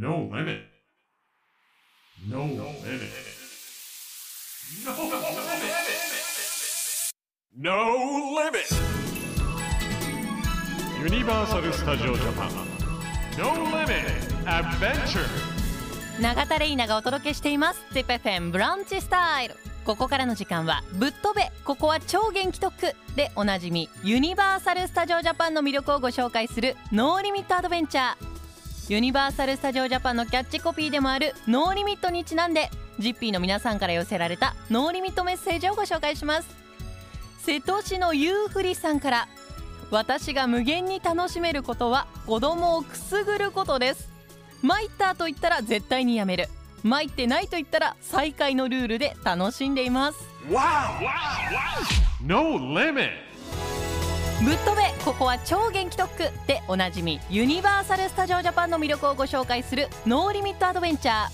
No limit. No limit. No limit. No limit. Universal Studio Japan. No limit. Adventure. 永田レイナがお届けしています ZIPFM ブランチスタイルここからの時間はぶっ飛べここは超元気特でおなじみユニバーサル・スタジオ・ジャパンの魅力をご紹介するノーリミットアドベンチャーユニバーサル・スタジオ・ジャパンのキャッチコピーでもあるノーリミットにちなんでジッピーの皆さんから寄せられたノーリミットメッセージをご紹介します。瀬戸市のゆうふりさんから私が無限に楽しめることは子供をくすぐることです。参ったと言ったら絶対にやめる。参ってないと言ったら再開のルールで楽しんでいます。No limit. ぶっ飛べここは超元気特区。でおなじみユニバーサル・スタジオ・ジャパンの魅力をご紹介するノーリミットアドベンチャー。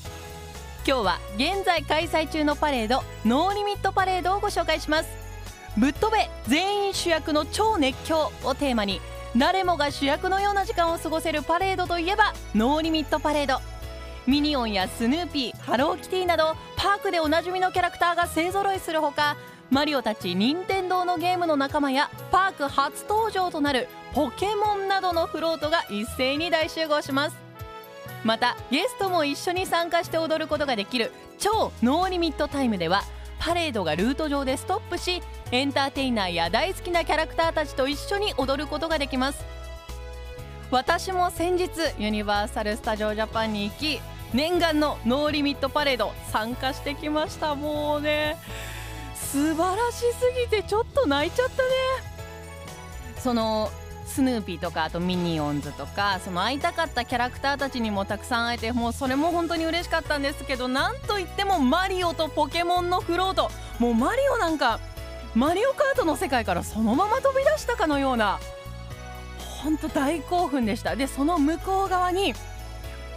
今日は現在開催中のパレードノーリミットパレードをご紹介します。ぶっ飛べ全員主役の超熱狂をテーマに誰もが主役のような時間を過ごせるパレードといえばノーリミットパレード。ミニオンやスヌーピーハローキティなどパークでおなじみのキャラクターが勢ぞろいするほかマリオたち任天堂のゲームの仲間やパーク初登場となるポケモンなどのフロートが一斉に大集合します。またゲストも一緒に参加して踊ることができる超ノーリミットタイムではパレードがルート上でストップしエンターテイナーや大好きなキャラクターたちと一緒に踊ることができます。私も先日ユニバーサル・スタジオ・ジャパンに行き念願のノーリミットパレード参加してきました。もうね素晴らしすぎてちょっと泣いちゃったね。そのスヌーピーとかあとミニオンズとかその会いたかったキャラクターたちにもたくさん会えてもうそれも本当に嬉しかったんですけどなんといってもマリオとポケモンのフロート。もうマリオなんかマリオカートの世界からそのまま飛び出したかのような本当大興奮でした。でその向こう側に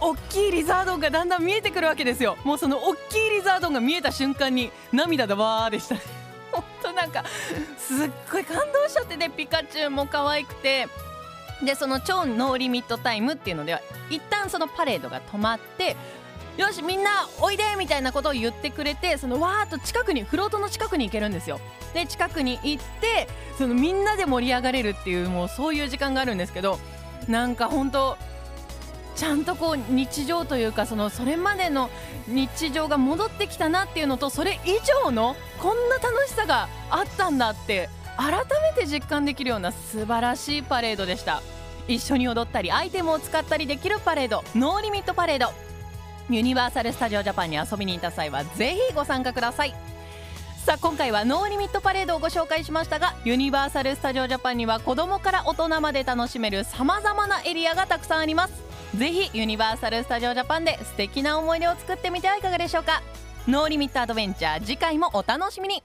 大きいリザードンがだんだん見えてくるわけですよ。もうその大きいリザードンが見えた瞬間に涙だわーでした。本当なんかすっごい感動しちゃってねピカチュウも可愛くて。でその超ノーリミットタイムっていうのでは一旦そのパレードが止まってよしみんなおいでみたいなことを言ってくれてそのわーっと近くにフロートの近くに行けるんですよ。で近くに行ってそのみんなで盛り上がれるっていうもうそういう時間があるんですけどなんか本当ちゃんとこう日常というかそのそれまでの日常が戻ってきたなっていうのとそれ以上のこんな楽しさがあったんだって改めて実感できるような素晴らしいパレードでした。一緒に踊ったりアイテムを使ったりできるパレードノーリミットパレード。ユニバーサル・スタジオ・ジャパンに遊びに行った際はぜひご参加ください。さあ今回はノーリミットパレードをご紹介しましたがユニバーサル・スタジオ・ジャパンには子供から大人まで楽しめるさまざまなエリアがたくさんあります。ぜひユニバーサル・スタジオ・ジャパンで素敵な思い出を作ってみてはいかがでしょうか？ノーリミットアドベンチャー次回もお楽しみに。